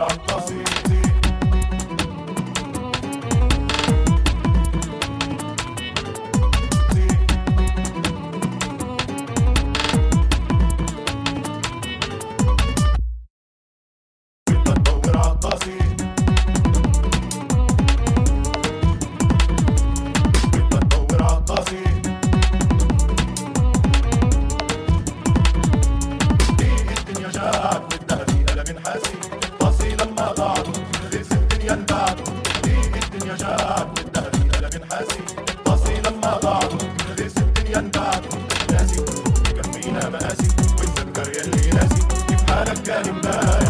from عبد الدهري أنا بنحاسي قاسي لما ضاعوا خلص الدنيا انبعتوا ناسي يكفينا مقاسي ويتذكر يلي ناسي. كيف حالك كان مباري